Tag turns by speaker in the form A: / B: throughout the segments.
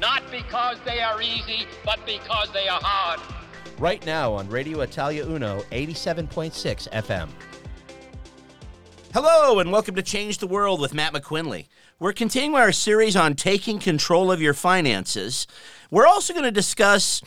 A: Not because they are easy, but because they are hard.
B: Right now on Radio Italia Uno 87.6 FM. Hello, and welcome to Change the World with Matt McQuinley. We're continuing our series on taking control of your finances. We're also going to discuss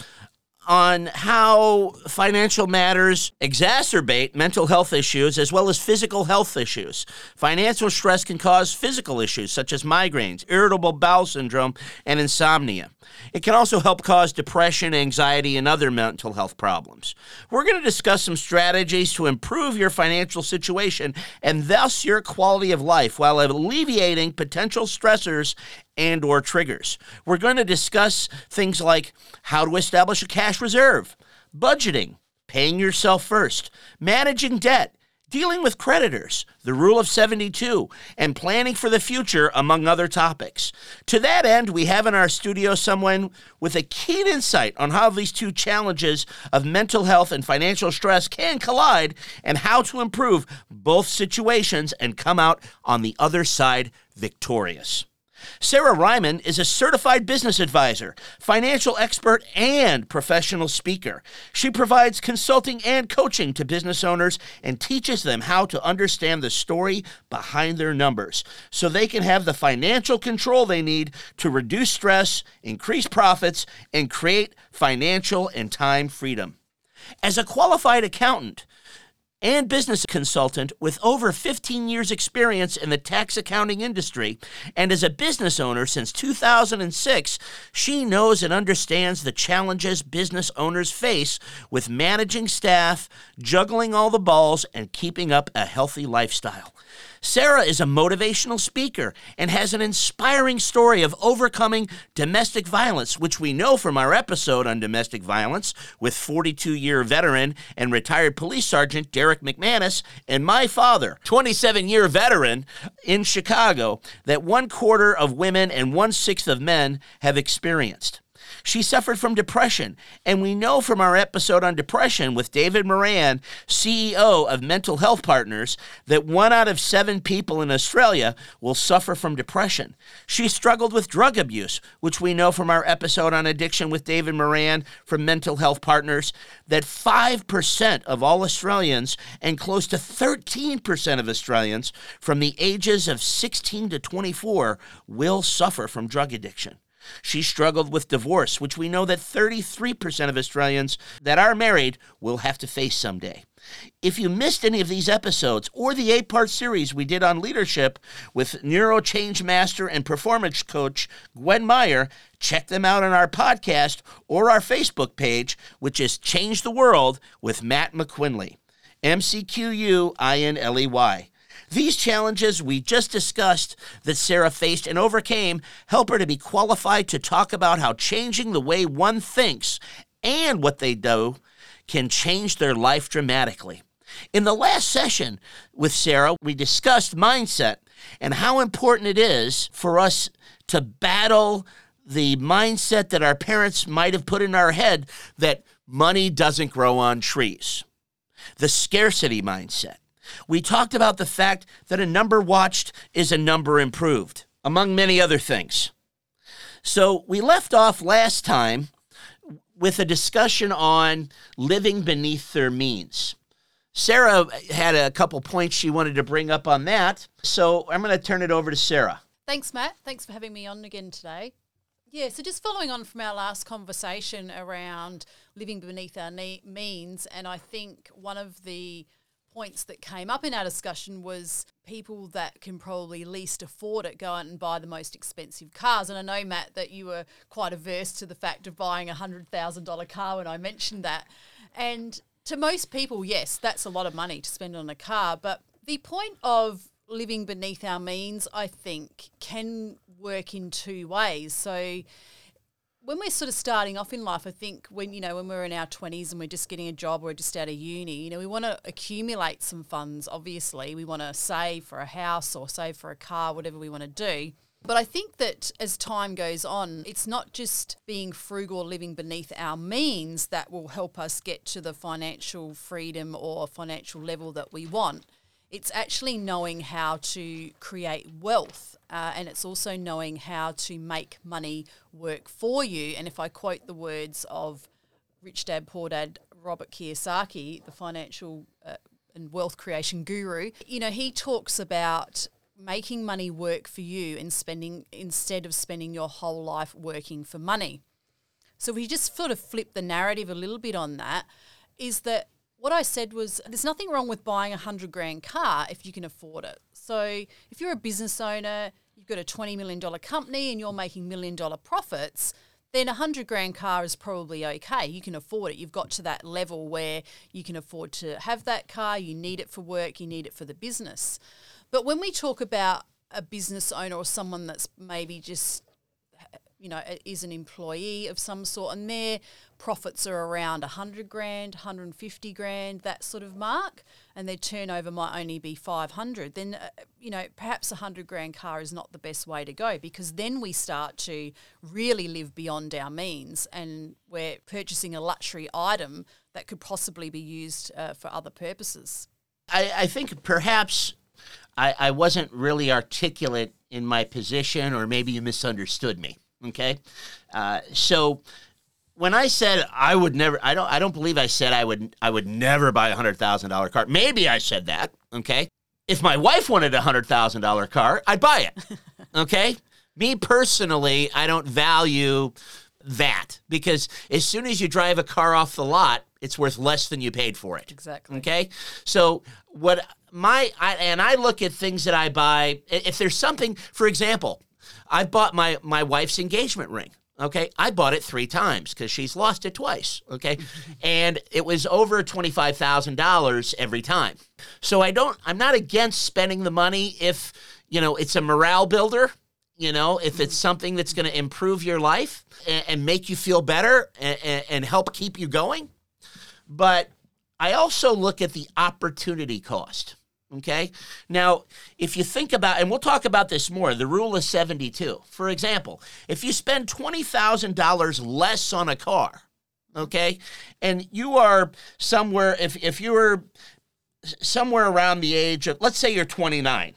B: on how financial matters exacerbate mental health issues as well as physical health issues. Financial stress can cause physical issues such as migraines, irritable bowel syndrome, and insomnia. It can also help cause depression, anxiety, and other mental health problems. We're going to discuss some strategies to improve your financial situation and thus your quality of life while alleviating potential stressors and or triggers. We're going to discuss things like how to establish a cash reserve, budgeting, paying yourself first, managing debt, dealing with creditors, the rule of 72, and planning for the future, among other topics. To that end, we have in our studio someone with a keen insight on how these two challenges of mental health and financial stress can collide and how to improve both situations and come out on the other side victorious. Sarah Reimann is a certified business advisor, financial expert, and professional speaker. She provides consulting and coaching to business owners and teaches them how to understand the story behind their numbers so they can have the financial control they need to reduce stress, increase profits, and create financial and time freedom. As a qualified accountant, and business consultant with over 15 years' experience in the tax accounting industry. And as a business owner since 2006, she knows and understands the challenges business owners face with managing staff, juggling all the balls, and keeping up a healthy lifestyle. Sarah is a motivational speaker and has an inspiring story of overcoming domestic violence, which we know from our episode on domestic violence with 42 year veteran and retired police sergeant Derek McManus and my father, 27 year veteran in Chicago, that one quarter of women and one sixth of men have experienced. She suffered from depression, and we know from our episode on depression with David Moran, CEO of Mental Health Partners, that one out of seven people in Australia will suffer from depression. She struggled with drug abuse, which we know from our episode on addiction with David Moran from Mental Health Partners, that 5% of all Australians and close to 13% of Australians from the ages of 16 to 24 will suffer from drug addiction. She struggled with divorce, which we know that 33% of Australians that are married will have to face someday. If you missed any of these episodes or the eight part series we did on leadership with neuro change master and performance coach Gwen Meyer, check them out on our podcast or our Facebook page, which is Change the World with Matt McQuinley. M C Q U I N L E Y. These challenges we just discussed that Sarah faced and overcame help her to be qualified to talk about how changing the way one thinks and what they do can change their life dramatically. In the last session with Sarah, we discussed mindset and how important it is for us to battle the mindset that our parents might have put in our head that money doesn't grow on trees, the scarcity mindset. We talked about the fact that a number watched is a number improved, among many other things. So we left off last time with a discussion on living beneath their means. Sarah had a couple points she wanted to bring up on that. So I'm going to turn it over to Sarah.
C: Thanks, Matt. Thanks for having me on again today. Yeah, so just following on from our last conversation around living beneath our ne- means, and I think one of the points that came up in our discussion was people that can probably least afford it go out and buy the most expensive cars. And I know, Matt, that you were quite averse to the fact of buying a $100,000 car when I mentioned that. And to most people, yes, that's a lot of money to spend on a car. But the point of living beneath our means, I think, can work in two ways. So, when we're sort of starting off in life, I think when you know when we're in our twenties and we're just getting a job or just out of uni, you know, we want to accumulate some funds. Obviously, we want to save for a house or save for a car, whatever we want to do. But I think that as time goes on, it's not just being frugal living beneath our means that will help us get to the financial freedom or financial level that we want. It's actually knowing how to create wealth uh, and it's also knowing how to make money work for you. And if I quote the words of Rich Dad Poor Dad Robert Kiyosaki, the financial uh, and wealth creation guru, you know, he talks about making money work for you and spending instead of spending your whole life working for money. So if we just sort of flip the narrative a little bit on that, is that what I said was there's nothing wrong with buying a hundred grand car if you can afford it. So if you're a business owner, you've got a twenty million dollar company and you're making million dollar profits, then a hundred grand car is probably okay. You can afford it. You've got to that level where you can afford to have that car. You need it for work. You need it for the business. But when we talk about a business owner or someone that's maybe just you know, is an employee of some sort, and their profits are around 100 grand, 150 grand, that sort of mark, and their turnover might only be 500, then, uh, you know, perhaps a 100 grand car is not the best way to go because then we start to really live beyond our means and we're purchasing a luxury item that could possibly be used uh, for other purposes.
B: I, I think perhaps I, I wasn't really articulate in my position, or maybe you misunderstood me. Okay, uh, so when I said I would never, I don't, I don't believe I said I would, I would never buy a hundred thousand dollar car. Maybe I said that. Okay, if my wife wanted a hundred thousand dollar car, I'd buy it. Okay, me personally, I don't value that because as soon as you drive a car off the lot, it's worth less than you paid for it.
C: Exactly.
B: Okay, so what my I, and I look at things that I buy. If there's something, for example, I bought my my wife's engagement ring. Okay, I bought it three times because she's lost it twice. Okay, and it was over twenty five thousand dollars every time. So I don't. I'm not against spending the money if you know it's a morale builder. You know, if it's mm-hmm. something that's going to improve your life and, and, make you feel better and, and help keep you going. But I also look at the opportunity cost. Okay. Now, if you think about, and we'll talk about this more, the rule of 72. For example, if you spend $20,000 less on a car, okay, and you are somewhere, if, if you were somewhere around the age of, let's say you're 29,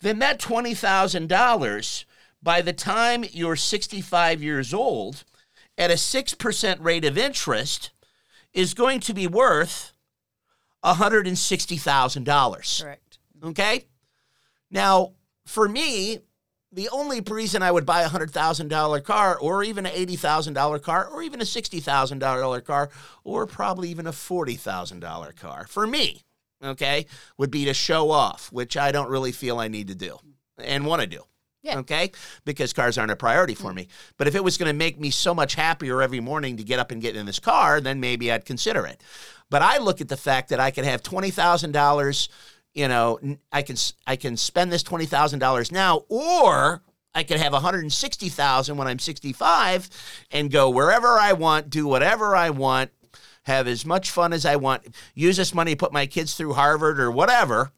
B: then that $20,000, by the time you're 65 years old, at a 6% rate of interest, is going to be worth $160,000.
C: Correct.
B: Okay? Now, for me, the only reason I would buy a $100,000 car or even an $80,000 car or even a $60,000 car or probably even a $40,000 car for me, okay, would be to show off, which I don't really feel I need to do and want to do.
C: Yeah.
B: Okay. Because cars aren't a priority for me. Mm-hmm. But if it was going to make me so much happier every morning to get up and get in this car, then maybe I'd consider it. But I look at the fact that I could have twenty thousand dollars. You know, I can I can spend this twenty thousand dollars now, or I could have 160,000 when I'm 65 and go wherever I want, do whatever I want, have as much fun as I want, use this money to put my kids through Harvard or whatever.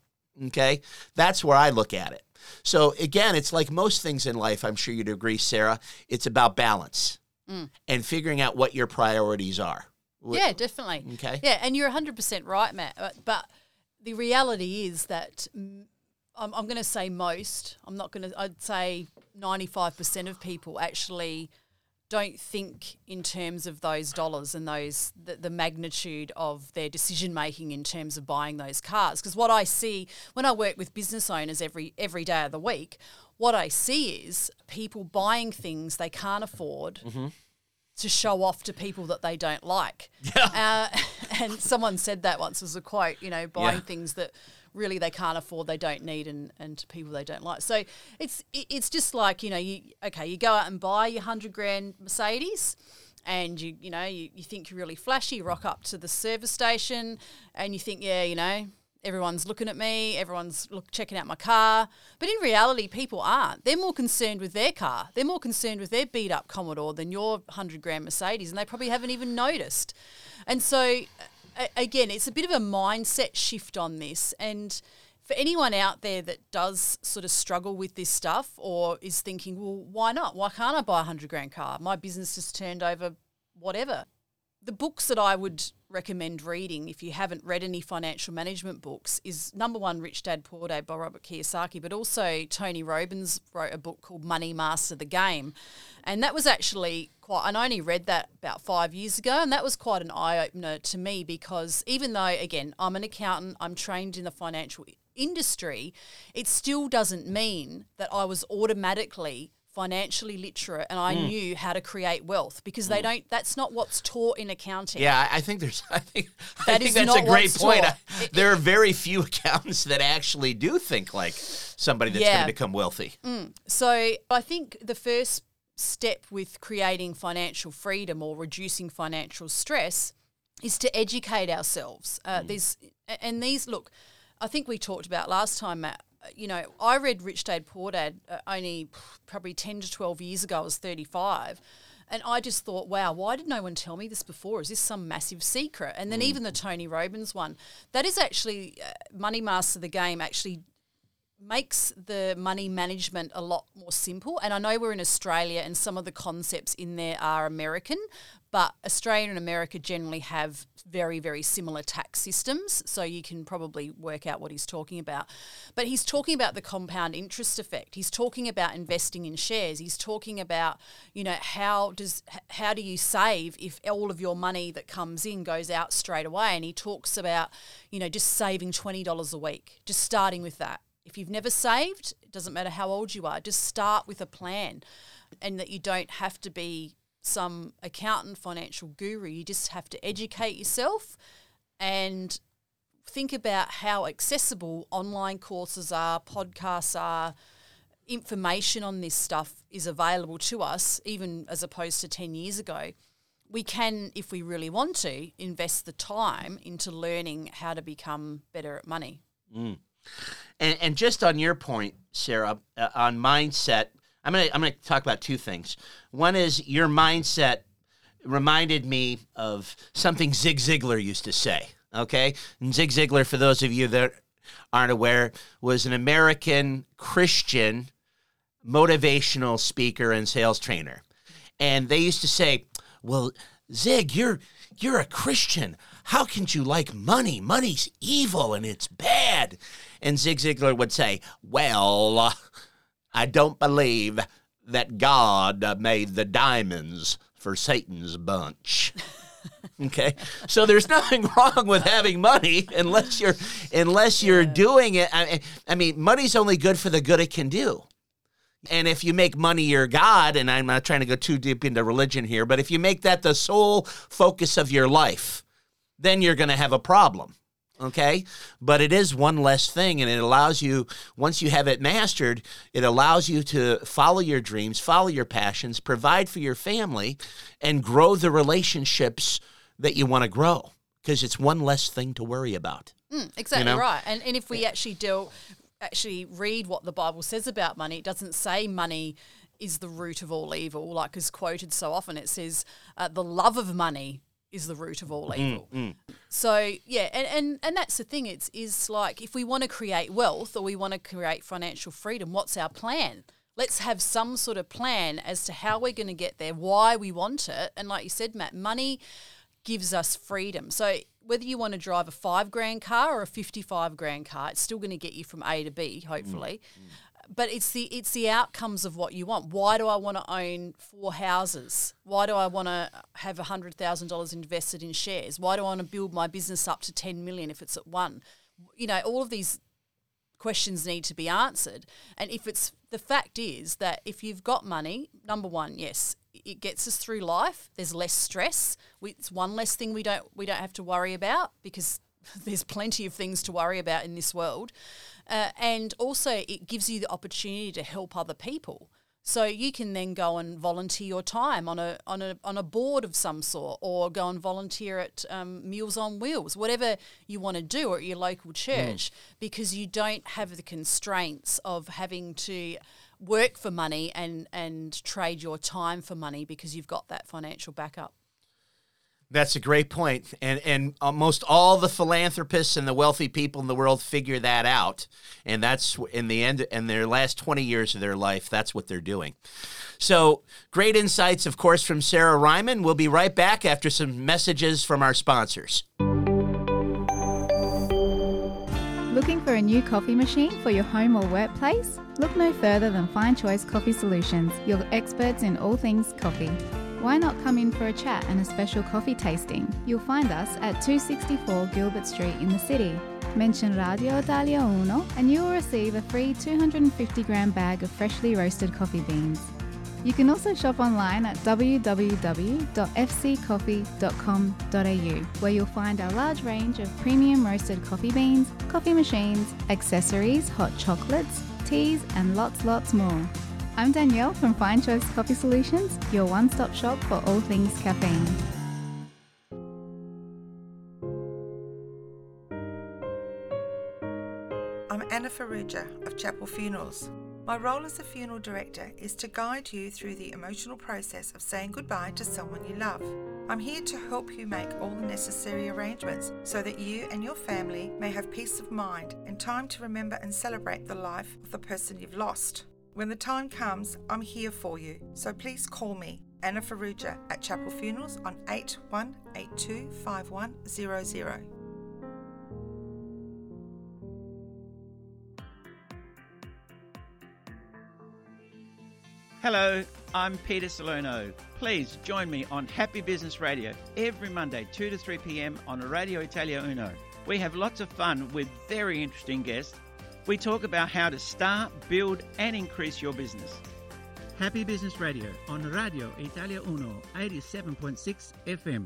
B: Okay? That's where I look at it. So again, it's like most things in life, I'm sure you'd agree, Sarah, it's about balance
C: mm.
B: and figuring out what your priorities are.
C: Yeah, definitely.
B: Okay.
C: Yeah, and you're 100% right, Matt. But, but the reality is that I'm, I'm going to say most, I'm not going to, I'd say 95% of people actually don't think in terms of those dollars and those the, the magnitude of their decision making in terms of buying those cars because what I see when I work with business owners every every day of the week what I see is people buying things they can't afford
B: mm-hmm
C: to show off to people that they don't like.
B: Yeah.
C: Uh, and someone said that once as a quote, you know, buying
B: Yeah.
C: things that really they can't afford, they don't need, and, and to people they don't like. So it's it's just like you know, you okay, you go out and buy your hundred grand Mercedes. And you, you know, you, you think you're really flashy. You rock up to the service station, and you think, yeah, you know, everyone's looking at me, everyone's look checking out my car. But in reality, people aren't. They're more concerned with their car. They're more concerned with their beat up Commodore than your hundred grand Mercedes, and they probably haven't even noticed. And so, again, it's a bit of a mindset shift on this, and. For anyone out there that does sort of struggle with this stuff or is thinking, well, why not? Why can't I buy a 100 grand car? My business just turned over whatever the books that I would recommend reading if you haven't read any financial management books is number one Rich Dad Poor Dad by Robert Kiyosaki, but also Tony Robbins wrote a book called Money Master the Game. And that was actually quite I only read that about five years ago and that was quite an eye opener to me because even though again I'm an accountant, I'm trained in the financial industry, it still doesn't mean that I was automatically financially literate and I hmm. knew how to create wealth because they hmm. don't that's not what's taught in accounting.
B: Yeah, I think there's. I think. I think
C: is
B: that's a great point. I- there are very few accountants that actually do think like somebody that's going to become wealthy. Mm.
C: So I think the first step with creating financial freedom or reducing financial stress is to educate ourselves. Uh, hmm. There's and these look, I think we talked about last time, Matt. You know, I read Rich Dad Poor Dad uh, only probably ten to twelve years ago. I was thirty five. And I just thought, wow, why did no one tell me this before? Is this some massive secret? And then even the Tony Robbins one, that is actually uh, Money Master the Game actually makes the money management a lot more simple. And I know we're in Australia and some of the concepts in there are American, but Australia and America generally have very, very similar tax systems. So you can probably work out what he's talking about. But he's talking about the compound interest effect. He's talking about investing in shares. He's talking about, you know, how does how do you save if all of your money that comes in goes out straight away? And he talks about, you know, just saving twenty dollars a week, just starting with that. If you've never saved, it doesn't matter how old you are, just start with a plan and that you don't have to be some accountant, financial guru. You just have to educate yourself and think about how accessible online courses are, podcasts are, information on this stuff is available to us, even as opposed to 10 years ago. We can, if we really want to, invest the time into learning how to become better at money.
B: And, and just on your point, Sarah, uh, on mindset, I'm gonna I'm gonna talk about two things. One is your mindset reminded me of something Zig Ziglar used to say. Okay, and Zig Ziglar, for those of you that aren't aware, was an American Christian motivational speaker and sales trainer. And they used to say, "Well, Zig, you're you're a Christian. How can you like money? Money's evil and it's bad." And Zig Ziglar would say, "Well, I don't believe that God made the diamonds for Satan's bunch." Okay, so there's nothing wrong with having money unless you're unless you're doing it. I, I mean, money's only good for the good it can do. And if you make money your God, and I'm not trying to go too deep into religion here, but if you make that the sole focus of your life, then you're going to have a problem. Okay. But it is one less thing, and it allows you, once you have it mastered, it allows you to follow your dreams, follow your passions, provide for your family, and grow the relationships that you want to grow because it's one less thing to worry about.
C: Exactly
B: know?
C: right. And and if we actually do actually read what the Bible says about money, it doesn't say money is the root of all evil, like is quoted so often. It says uh, the love of money is the root of all mm, evil. Mm. So yeah, and, and and that's the thing. It's is like if we want to create wealth or we want to create financial freedom, what's our plan? Let's have some sort of plan as to how we're going to get there, why we want it, and like you said, Matt, money gives us freedom. So whether you want to drive a five grand car or a fifty-five grand car, it's still going to get you from A to B, mm, hopefully. But it's the it's the outcomes of what you want. Why do I want to own four houses? Why do I want to have hundred thousand dollars invested in shares? Why do I want to build my business up to ten million if it's at one? You know, all of these questions need to be answered. And if it's the fact is that if you've got money, number one, yes, it gets us through life. There's less stress. It's one less thing we don't we don't have to worry about because there's plenty of things to worry about in this world. Uh, and also, it gives you the opportunity to help other people. So you can then go and volunteer your time on a on a on a board of some sort, or go and volunteer at um, Meals on Wheels, whatever you want to do, or at your local church, because you don't have the constraints of having to work for money and and trade your time for money because you've got that financial backup.
B: That's a great point. And and uh, almost all the philanthropists and the wealthy people in the world figure that out. And that's in the end in their last 20 years of their life, that's what they're doing. So, great insights of course from Sarah Reimann. We'll be right back after some messages from our sponsors.
D: Looking for a new coffee machine for your home or workplace? Look no further than Fine Choice Coffee Solutions, your experts in all things coffee. Why not come in for a chat and a special coffee tasting? You'll find us at 264 Gilbert Street in the city. Mention Radio Italia Uno and you will receive a free 250 gram bag of freshly roasted coffee beans. You can also shop online at www.fccoffee.com.au, where you'll find our large range of premium roasted coffee beans, coffee machines, accessories, hot chocolates, teas, and lots, lots more. I'm Danielle from Fine Choice Coffee Solutions, your one stop shop for all things caffeine.
E: I'm Anna Faruja of Chapel Funerals. My role as a funeral director is to guide you through the emotional process of saying goodbye to someone you love. I'm here to help you make all the necessary arrangements so that you and your family may have peace of mind and time to remember and celebrate the life of the person you've lost. When the time comes, I'm here for you, so please call me, Anna Faruja, at Chapel Funerals on 81825100.
F: Hello, I'm Peter Salerno. Please join me on Happy Business Radio every Monday, 2 to 3 p.m. on Radio Italia Uno. We have lots of fun with very interesting guests. We talk about how to start, build, and increase your business. Happy Business Radio on Radio Italia Uno 87.6 FM.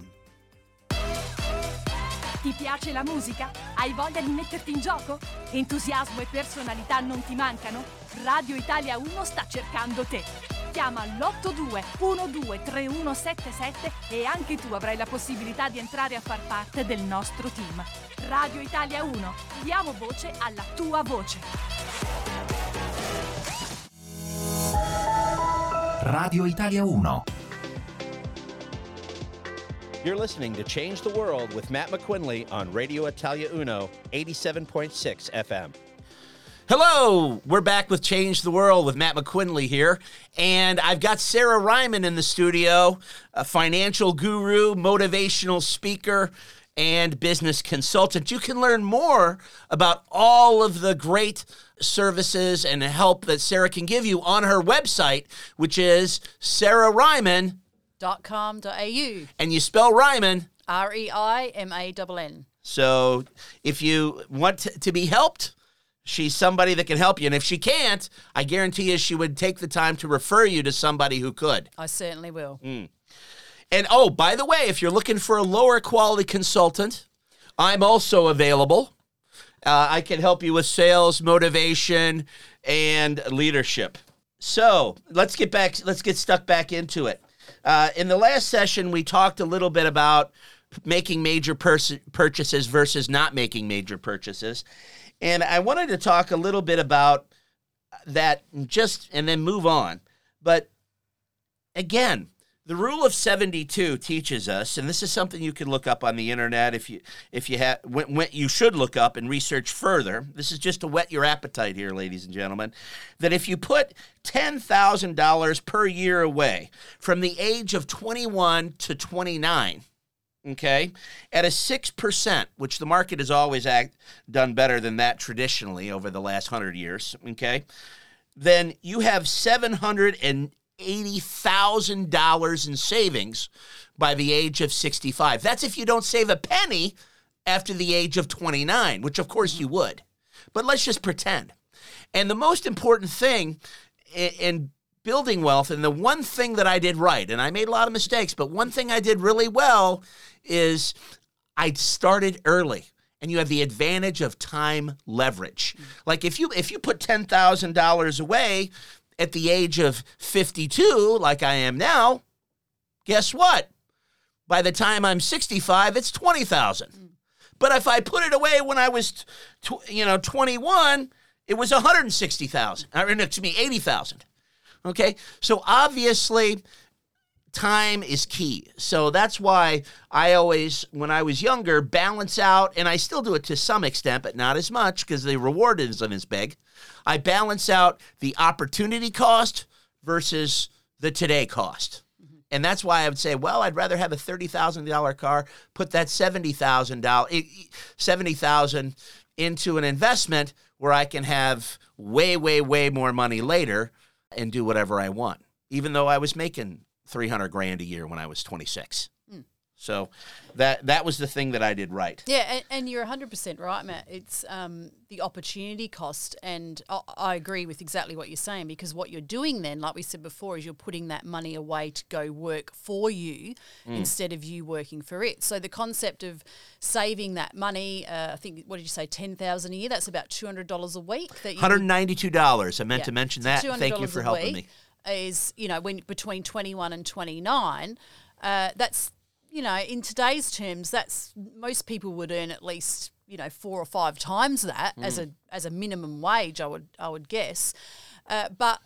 G: Ti piace la musica? Hai voglia di metterti in gioco? Entusiasmo e personalità non ti mancano? Radio Italia 1 sta cercando te. Chiama l'82 123177 e anche tu avrai la possibilità di entrare a far parte del nostro team. Radio Italia 1, diamo voce alla tua voce.
H: Radio Italia 1.
B: You're listening to Change the World with Matt McQuinley on Radio Italia Uno 87.6 FM. Hello, we're back with Change the World with Matt McQuinley here. And I've got Sarah Reimann in the studio, a financial guru, motivational speaker, and business consultant. You can learn more about all of the great services and help that Sarah can give you on her website, which is Sarah Reimann,
C: .com.au.
B: and you spell Reimann.
C: R E I M A N N.
B: So if you want to be helped, she's somebody that can help you. And if she can't, I guarantee you she would take the time to refer you to somebody who could.
C: I certainly will.
B: And oh, by the way, if you're looking for a lower quality consultant, I'm also available. Uh, I can help you with sales, motivation, and leadership. So let's get back. Let's get stuck back into it. Uh, in the last session, we talked a little bit about making major pers- purchases versus not making major purchases, and I wanted to talk a little bit about that just and then move on. But again, the rule of 72 teaches us, and this is something you can look up on the internet if you if you have you should look up and research further. This is just to whet your appetite here, ladies and gentlemen. That if you put ten thousand dollars per year away from the age of 21 to 29, okay, at a six percent, which the market has always act, done better than that traditionally over the last hundred years, okay, then you have seven hundred and eighty thousand dollars in savings by the age of sixty-five. That's if you don't save a penny after the age of twenty-nine, which of course you would. But let's just pretend. And the most important thing in, in building wealth, and the one thing that I did right, and I made a lot of mistakes, but one thing I did really well is I started early. And you have the advantage of time leverage. Like if you if you put ten thousand dollars away at the age of 52, like I am now, guess what? By the time I'm 65, it's 20,000. Mm. But if I put it away when I was, tw- you know, 21, it was 160,000. Or, no, excuse me, 80,000. Okay? So obviously, time is key. So that's why I always, when I was younger, balance out, and I still do it to some extent, but not as much because the reward isn't as big. I balance out the opportunity cost versus the today cost. Mm-hmm. And that's why I would say, well, I'd rather have a thirty thousand dollar car, put that seventy thousand dollar seventy thousand into an investment where I can have way, way, way more money later and do whatever I want, even though I was making three hundred grand a year when I was twenty six. So that that was the thing that I did right.
C: Yeah, and, and you're 100% right, Matt. It's um, the opportunity cost. And I, I agree with exactly what you're saying because what you're doing then, like we said before, is you're putting that money away to go work for you instead of you working for it. So the concept of saving that money, uh, I think, what did you say, 10000 a year? That's about $200 a week. That you
B: Hundred ninety two dollars. I meant
C: Yeah.
B: to mention that. Thank you for helping
C: week
B: me.
C: Is you know when between twenty one and twenty nine, uh, that's you know in today's terms, that's most people would earn at least you know four or five times that as
B: Mm.
C: a as a minimum wage. I would I would guess, uh, but.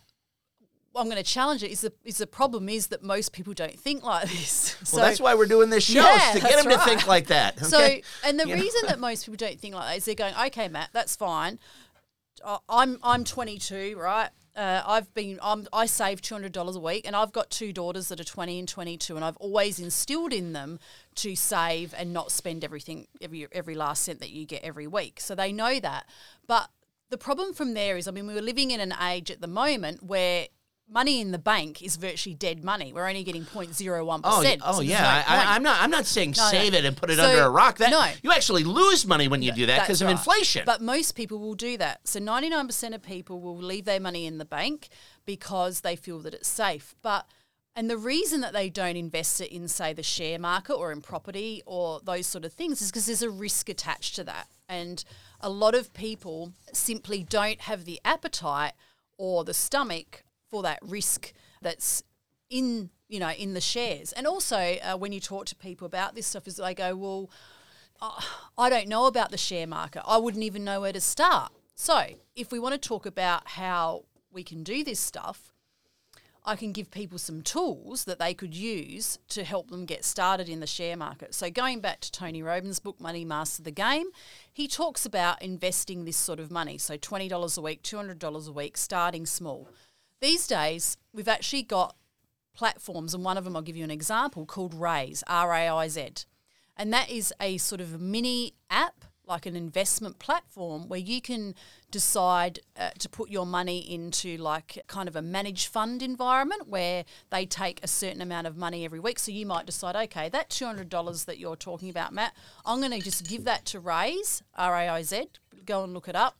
C: I'm going to challenge it. Is the is the problem is that most people don't think like this.
B: Well, that's why we're doing this show
C: Yeah,
B: to get them to think like that.
C: So, and the
B: You know?
C: reason that most people don't think like that is they're going, okay, Matt, that's fine. I'm I'm 22, right? Uh, I've been I'm, I save two hundred dollars a week, and I've got two daughters that are 20 and 22, and I've always instilled in them to save and not spend everything every every last cent that you get every week. So they know that. But the problem from there is, I mean, we were living in an age at the moment where money in the bank is virtually dead money. We're only getting 0.01
B: Oh,
C: percent.
B: oh yeah. I, I, I'm not. I'm not saying
C: No, no.
B: save it and put it
C: So,
B: under a rock. That
C: no.
B: you actually lose money when you do that because of
C: right.
B: inflation.
C: But most people will do that. So 99% of people will leave their money in the bank because they feel that it's safe. But and the reason that they don't invest it in, say, the share market or in property or those sort of things is because there's a risk attached to that. And a lot of people simply don't have the appetite or the stomach for that risk that's in you know in the shares. And also uh, when you talk to people about this stuff, is they go, well, I don't know about the share market. I wouldn't even know where to start. So, if we want to talk about how we can do this stuff, I can give people some tools that they could use to help them get started in the share market. So, going back to Tony Robbins' book, Money Master the Game, he talks about investing this sort of money. So, $20 a week, $200 a week, starting small. These days, we've actually got platforms, and one of them I'll give you an example called Raiz, R A I Z. And that is a sort of mini app, like an investment platform, where you can decide uh, to put your money into like kind of a managed fund environment where they take a certain amount of money every week. So you might decide, okay, that $200 that you're talking about, Matt, I'm going to just give that to Raiz, R A I Z, go and look it up,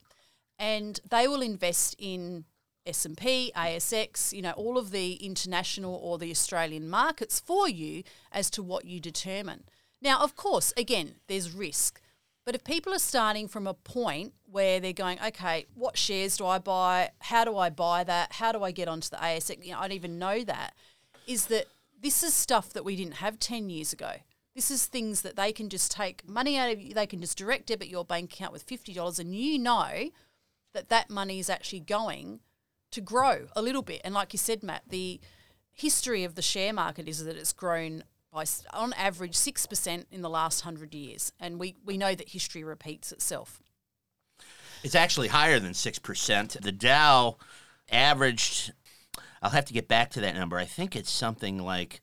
C: and they will invest in S&P, ASX, you know, all of the international or the Australian markets for you as to what you determine. Now, of course, again, there's risk. But if people are starting from a point where they're going, okay, what shares do I buy? How do I buy that? How do I get onto the ASX? You know, I don't even know that. Is that this is stuff that we didn't have 10 years ago. This is things that they can just take money out of you, they can just direct debit your bank account with $50 and you know that that money is actually going to grow a little bit. And like you said, Matt, the history of the share market is that it's grown by on average 6% in the last 100 years. And we, we know that history repeats itself.
B: It's actually higher than 6%. The Dow averaged, I'll have to get back to that number. I think it's something like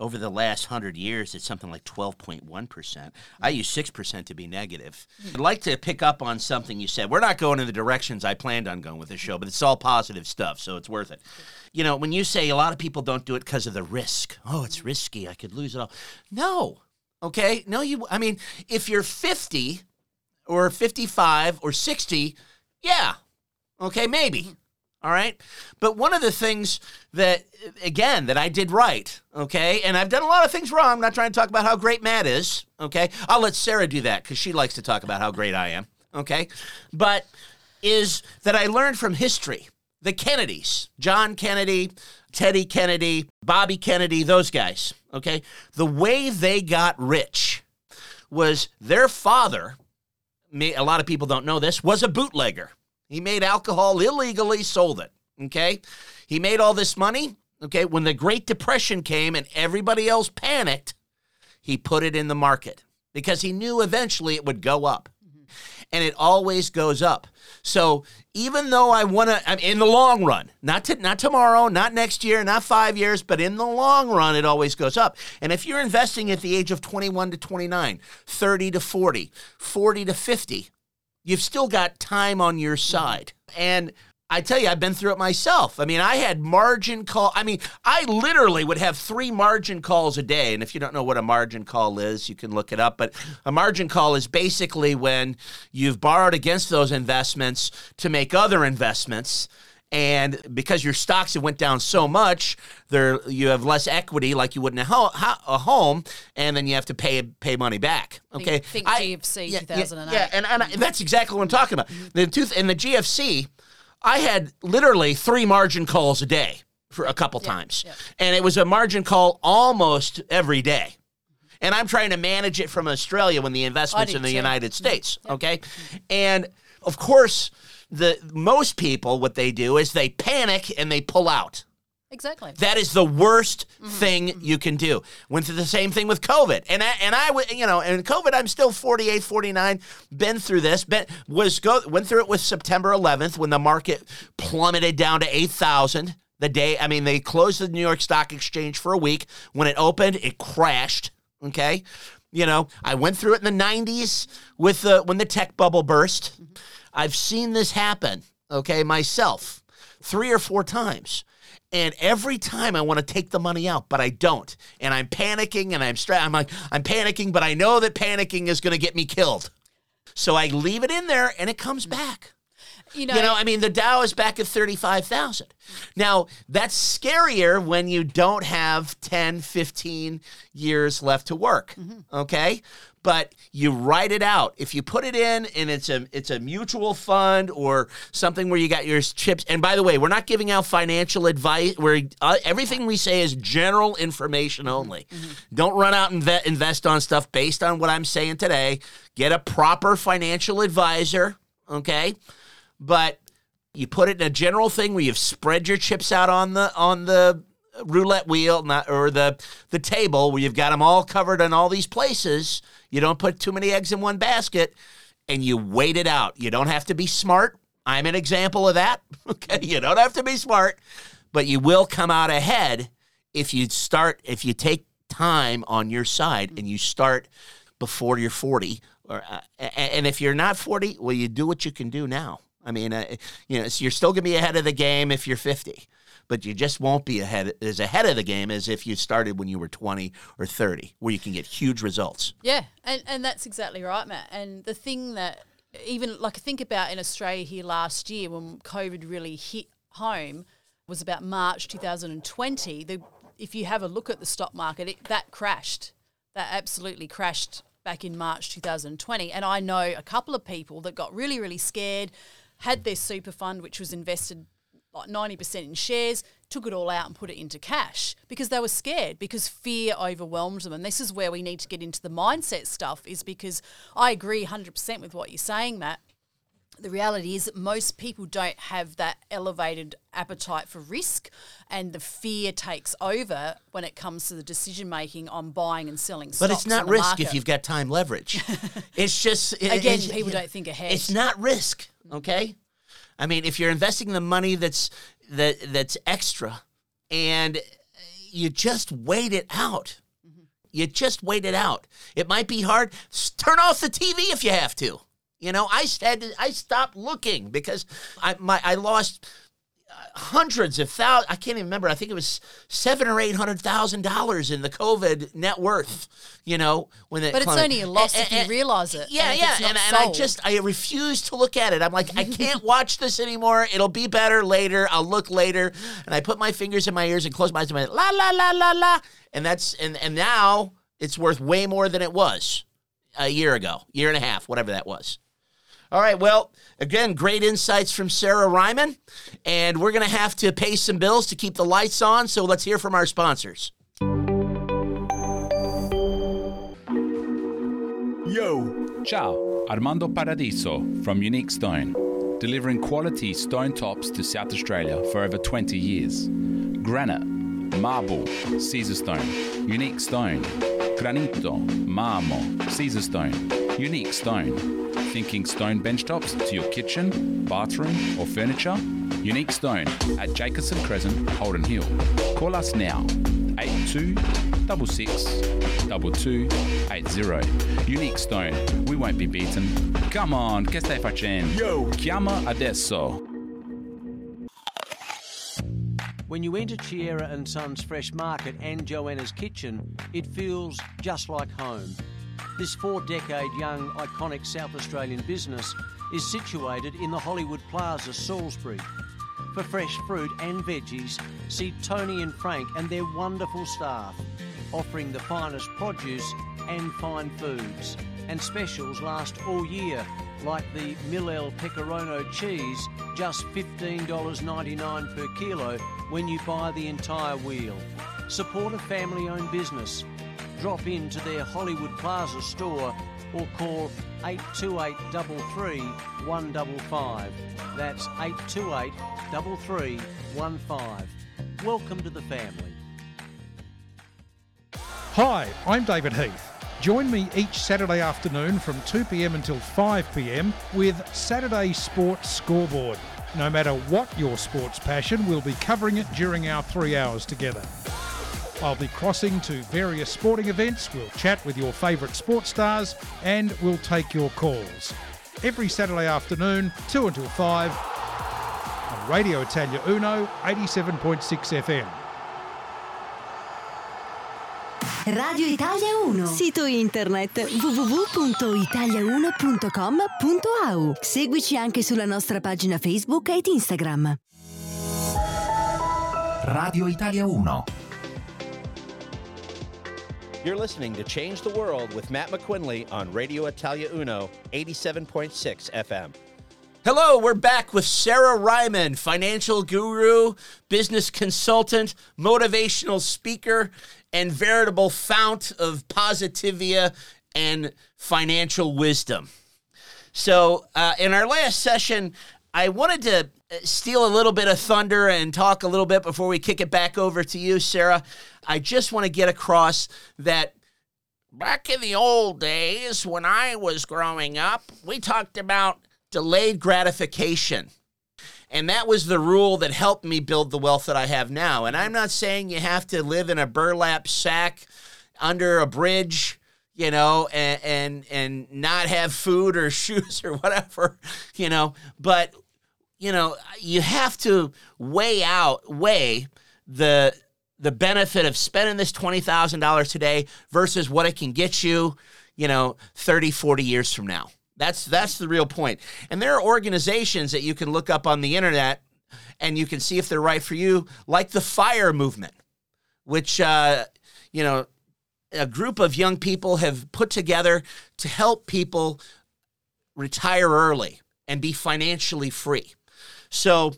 B: over the last 100 years, it's something like 12.1%. I mm. use 6% to be negative. Mm. I'd like to pick up on something you said. We're not going in the directions I planned on going with this show, but it's all positive stuff, so it's worth it. You know, when you say a lot of people don't do it because of the risk, oh, it's risky, I could lose it all. No. Okay? No, you, I mean, if you're 50, or 55 or 60, yeah. Okay, maybe. All right. But one of the things that, again, that I did right, okay, and I've done a lot of things wrong. I'm not trying to talk about how great Matt is, okay? I'll let Sarah do that because she likes to talk about how great I am, okay? But is that I learned from history. the Kennedys, John Kennedy, Teddy Kennedy, Bobby Kennedy, those guys, okay? The way they got rich was their father, may- a lot of people don't know this, was a bootlegger. He made alcohol illegally, sold it, okay? He made all this money, okay? When the Great Depression came and everybody else panicked, he put it in the market because he knew eventually it would go up. And it always goes up. So even though I want to, I'm in the long run, not to, not tomorrow, not next year, not five years, but in the long run, it always goes up. And if you're investing at the age of 21 to 29, 30 to 40, 40 to 50, you've still got time on your mm-hmm. side. And I tell you, I've been through it myself. I mean, I had margin call. I mean, I literally would have three margin calls a day. And if you don't know what a margin call is, you can look it up. But a margin call is basically when you've borrowed against those investments to make other investments. And because your stocks have went down so much, there you have less equity, like you would in a, ho- a home, and then you have to pay pay money back. Okay,
C: think
B: I-
C: GFC
B: yeah, yeah,
C: 2008.
B: Yeah, and, and I, mm-hmm. that's exactly what I'm talking about. Mm-hmm. The tooth in the GFC, I had literally three margin calls a day for a couple times, and it was a margin call almost every day. And I'm trying to manage it from Australia when the investments in the
C: too.
B: United mm-hmm. States. Okay, and of course, the most people what they do is they panic and they pull out.
C: Exactly.
B: That is the worst
C: Mm-hmm.
B: thing you can do. Went through the same thing with COVID. And I, and I, you know, and COVID, I'm still 48, 49, been through this, been, was go, went through it with September 11th when the market plummeted down to 8,000 the day. I mean, they closed the New York Stock Exchange for a week. When it opened, it crashed. Okay. You know, I went through it in the 90s with the, when the tech bubble burst. I've seen this happen, okay, myself three or four times. And every time I want to take the money out, but I don't. And I'm panicking and I'm stra- I'm like, I'm panicking, but I know that panicking is going to get me killed. So I leave it in there and it comes mm. back.
C: You know,
B: You know, I mean, the Dow is back at 35,000. Now, that's scarier when you don't have 10, 15 years left to work. Mm-hmm. Okay? But you write it out. If you put it in and it's a it's a mutual fund or something where you got your chips. And by the way, we're not giving out financial advice. Where uh, everything we say is general information only. Don't run out and ve- invest on stuff based on what I'm saying today. Get a proper financial advisor. Okay but you put it in a general thing where you've spread your chips out on the on the roulette wheel not, or the the table where you've got them all covered in all these places you don't put too many eggs in one basket and you wait it out. You don't have to be smart. I'm an example of that. Okay you don't have to be smart but you will come out ahead if you start if you take time on your side and you start before you're 40 or uh, and if you're not 40 well you do what you can do now. I mean uh, you know so you're still going to be ahead of the game if you're 50 but you just won't be ahead as ahead of the game as if you started when you were 20 or 30 where you can get huge results
C: Yeah, and and that's exactly right, Matt. And the thing that even like think about in Australia here last year when COVID really hit home was about March 2020. The if you have a look at the stock market, it, that crashed. That absolutely crashed back in March 2020. And I know a couple of people that got really really scared, had their super fund which was invested like 90% in shares, took it all out and put it into cash because they were scared because fear overwhelmed them. And this is where we need to get into the mindset stuff is because I agree 100% with what you're saying, Matt. The reality is that most people don't have that elevated appetite for risk, and the fear takes over when it comes to the decision making on buying and selling stocks.
B: but it's not risk
C: market.
B: if you've got time leverage it's just it-
C: Again,
B: it's-
C: people don't think ahead.
B: It's not risk, okay? I mean, if you're investing the money that's that that's extra, and you just wait it out, mm-hmm. you just wait it out. It might be hard. Turn off the TV if you have to. You know, I said I stopped looking because I my I lost hundreds of thousands. I can't even remember. I think it was seven or eight hundred thousand dollars in the COVID net worth. You know, when it
C: But it's only a loss
B: And-
C: if you realise it.
B: Yeah,
C: and
B: yeah, and, and I just I refuse to look at it. I'm like, I can't watch this anymore. It'll be better later. I'll look later. And I put my fingers in my ears and close my eyes and went, la la la la la. And that's and and now it's worth way more than it was a year ago, year and a half, whatever that was. All right. Well, again, great insights from Sarah Reimann. And we're going to have to pay some bills to keep the lights on. So let's hear from our sponsors.
I: Yo. Ciao, Armando Paradiso from Unique Stone, delivering quality stone tops to South Australia for over 20 years. Granite, marble, Caesarstone, unique stone, granito, marmo, Caesarstone, unique stone. Thinking stone benchtops to your kitchen, bathroom, or furniture? Unique Stone at Jacobson Crescent, Holden Hill. Call us now 82 66 2280. Unique Stone, we won't be beaten. Come on, che stai facendo? Yo! Chiama adesso.
J: When you enter Chiera and Sons Fresh Market and Joanna's Kitchen, it feels just like home. This four decade young, iconic South Australian business is situated in the Hollywood Plaza, Salisbury. For fresh fruit and veggies, see Tony and Frank and their wonderful staff, offering the finest produce and fine foods. And specials last all year, like the Millel Pecorino cheese, just $15.99 per kilo when you buy the entire wheel. Support a family owned business. Drop into their Hollywood Plaza store or call 828 33 155. That's 828 33 15. Welcome to the family.
K: Hi, I'm David Heath. Join me each Saturday afternoon from 2pm until 5pm with Saturday Sports Scoreboard. No matter what your sports passion, we'll be covering it during our three hours together. I'll be crossing to various sporting events, we'll chat with your favourite sports stars, and we'll take your calls. Every Saturday afternoon, 2 until 5, on Radio Italia Uno, 87.6 FM.
L: Radio Italia 1. Sito internet www.italia1.com.au. Seguici anche sulla nostra pagina Facebook ed Instagram.
H: Radio Italia 1.
B: You're listening to Change the World with Matt McQuinley on Radio Italia Uno, 87.6 FM. Hello, we're back with Sarah Ryman, financial guru, business consultant, motivational speaker, and veritable fount of positivia and financial wisdom. So, uh, in our last session, I wanted to uh, steal a little bit of thunder and talk a little bit before we kick it back over to you, Sarah. I just want to get across that back in the old days when I was growing up, we talked about delayed gratification. And that was the rule that helped me build the wealth that I have now. And I'm not saying you have to live in a burlap sack under a bridge, you know, and and, and not have food or shoes or whatever, you know, but you know, you have to weigh out weigh the the benefit of spending this $20,000 today versus what it can get you, you know, 30, 40 years from now. That's that's the real point. And there are organizations that you can look up on the internet and you can see if they're right for you, like the Fire Movement, which uh, you know a group of young people have put together to help people retire early and be financially free. So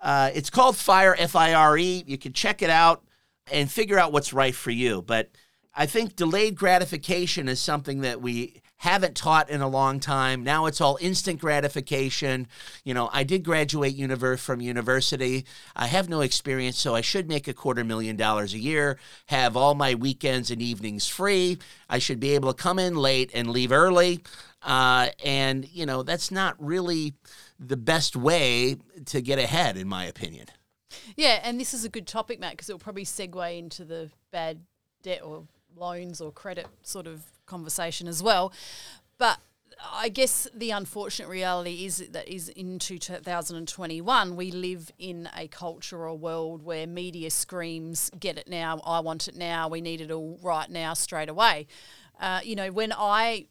B: uh, it's called Fire F I R E. You can check it out and figure out what's right for you. But I think delayed gratification is something that we haven't taught in a long time. Now it's all instant gratification. You know, I did graduate univer- from university. I have no experience, so I should make a quarter million dollars a year, have all my weekends and evenings free. I should be able to come in late and leave early. Uh, and, you know, that's not really the best way to get ahead, in my opinion.
C: Yeah, and this is a good topic, Matt, because it'll probably segue into the bad debt or loans or credit sort of conversation as well. But I guess the unfortunate reality is that is in 2021 we live in a culture or world where media screams get it now I want it now we need it all right now straight away uh, you know when I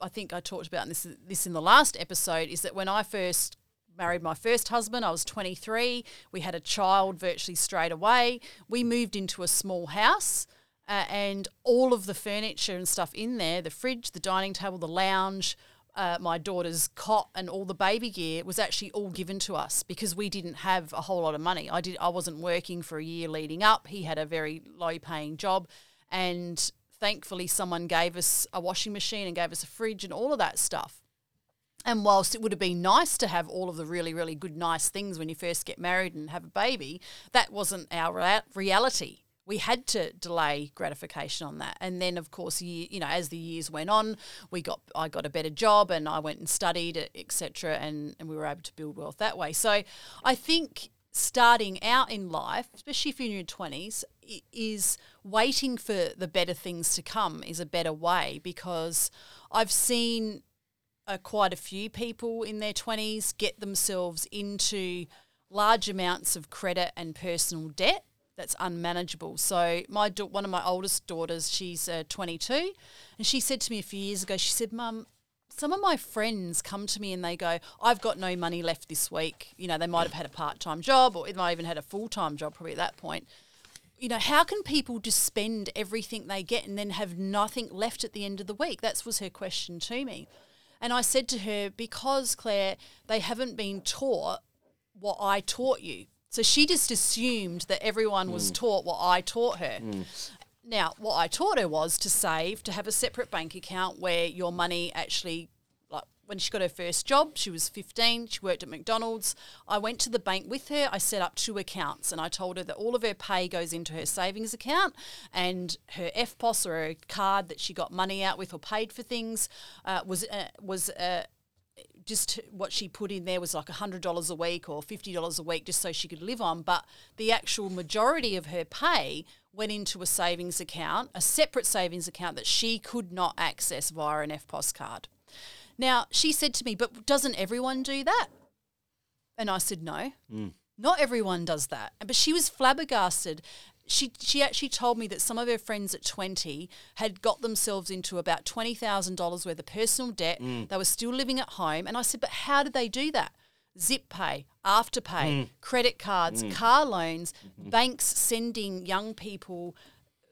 C: I think I talked about this this in the last episode is that when I first married my first husband I was 23 we had a child virtually straight away we moved into a small house uh, and all of the furniture and stuff in there the fridge, the dining table, the lounge uh, my daughter's cot and all the baby gear was actually all given to us because we didn't have a whole lot of money. I did. I wasn't working for a year leading up. He had a very low paying job, and thankfully someone gave us a washing machine and gave us a fridge and all of that stuff. And whilst it would have been nice to have all of the really, really good, nice things when you first get married and have a baby, that wasn't our reality. We had to delay gratification on that, and then, of course, you, know, as the years went on, we got I got a better job, and I went and studied, etc., and and we were able to build wealth that way. So, I think starting out in life, especially if you're in your twenties, is waiting for the better things to come is a better way because I've seen uh, quite a few people in their 20s get themselves into large amounts of credit and personal debt that's unmanageable. So my da- one of my oldest daughters, she's uh, 22, and she said to me a few years ago, she said, "Mum, some of my friends come to me and they go, I've got no money left this week. You know, they might have had a part-time job or they might even had a full-time job probably at that point." You know, how can people just spend everything they get and then have nothing left at the end of the week? That was her question to me. And I said to her, because Claire, they haven't been taught what I taught you. So she just assumed that everyone was
B: Mm.
C: taught what I taught her. Now, what I taught her was to save, to have a separate bank account where your money actually, like when she got her first job, she was 15, she worked at McDonald's. I went to the bank with her, I set up two accounts, and I told her that all of her pay goes into her savings account and her EFTPOS or her card that she got money out with or paid for things uh, was, uh, was, uh, just what she put in there was like $100 a week or $50 a week just so she could live on. But the actual majority of her pay went into a savings account, a separate savings account that she could not access via an EFTPOS card. Now, she said to me, but doesn't everyone do that? And I said, no. Mm. Not everyone does that. But she was flabbergasted. She she actually told me that some of her friends at 20 had got themselves into about $20,000 worth of personal debt.
B: Mm.
C: They were still living at home. And I said, but how did they do that? Zip pay, afterpay,
B: Mm.
C: credit cards,
B: Mm.
C: car loans, banks sending young people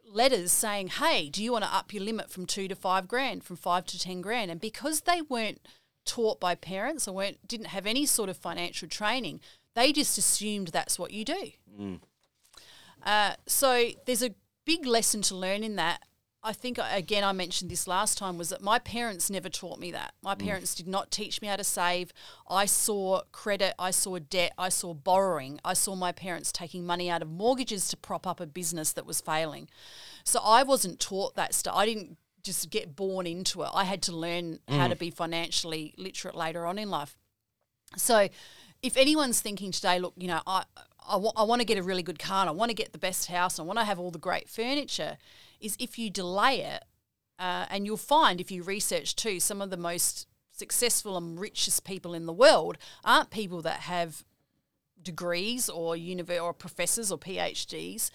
C: letters saying, hey, do you want to up your limit from two to five grand, from five to 10 grand? And because they weren't taught by parents or weren't, didn't have any sort of financial training, they just assumed that's what you do.
B: Mm.
C: Uh, so there's a big lesson to learn in that. I think again I mentioned this last time was that my parents never taught me that. My
B: Mm.
C: parents did not teach me how to save. I saw credit, I saw debt, I saw borrowing. I saw my parents taking money out of mortgages to prop up a business that was failing. So I wasn't taught that stuff. I didn't just get born into it. I had to learn how
B: Mm.
C: to be financially literate later on in life. So, if anyone's thinking today, look, you know, I I want to get a really good car, and I want to get the best house, and I want to have all the great furniture, is if you delay it, uh, and you'll find if you research too, some of the most successful and richest people in the world aren't people that have degrees or univer- or professors or PhDs.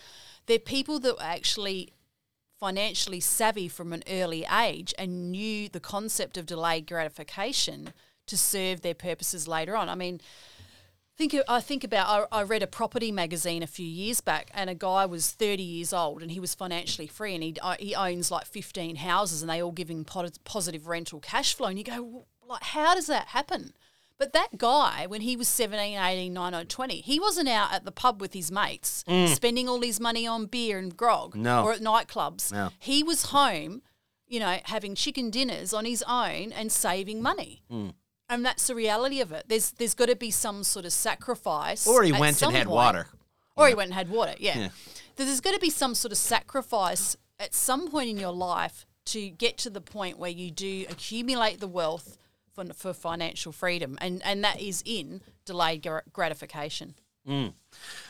C: They're people that were actually financially savvy from an early age and knew the concept of delayed gratification to serve their purposes later on. I mean, think I think about I, I read a property magazine a few years back, and a guy was thirty years old, and he was financially free, and he uh, he owns like fifteen houses, and they all give him positive rental cash flow, and you go, like, how does that happen? But that guy, when he was 17, 18, 19, 20, he wasn't out at the pub with his mates
B: Mm.
C: spending all his money on beer and grog
B: No.
C: or at nightclubs.
B: No.
C: He was home, you know, having chicken dinners on his own and saving money.
B: Mm.
C: And that's the reality of it. There's there's got to be some sort of sacrifice.
B: Or he went and had
C: point.
B: water.
C: Or he went and had water. Yeah.
B: Yeah.
C: There's got to be some sort of sacrifice at some point in your life to get to the point where you do accumulate the wealth for, for financial freedom, and and that is in delayed gratification.
B: Mm.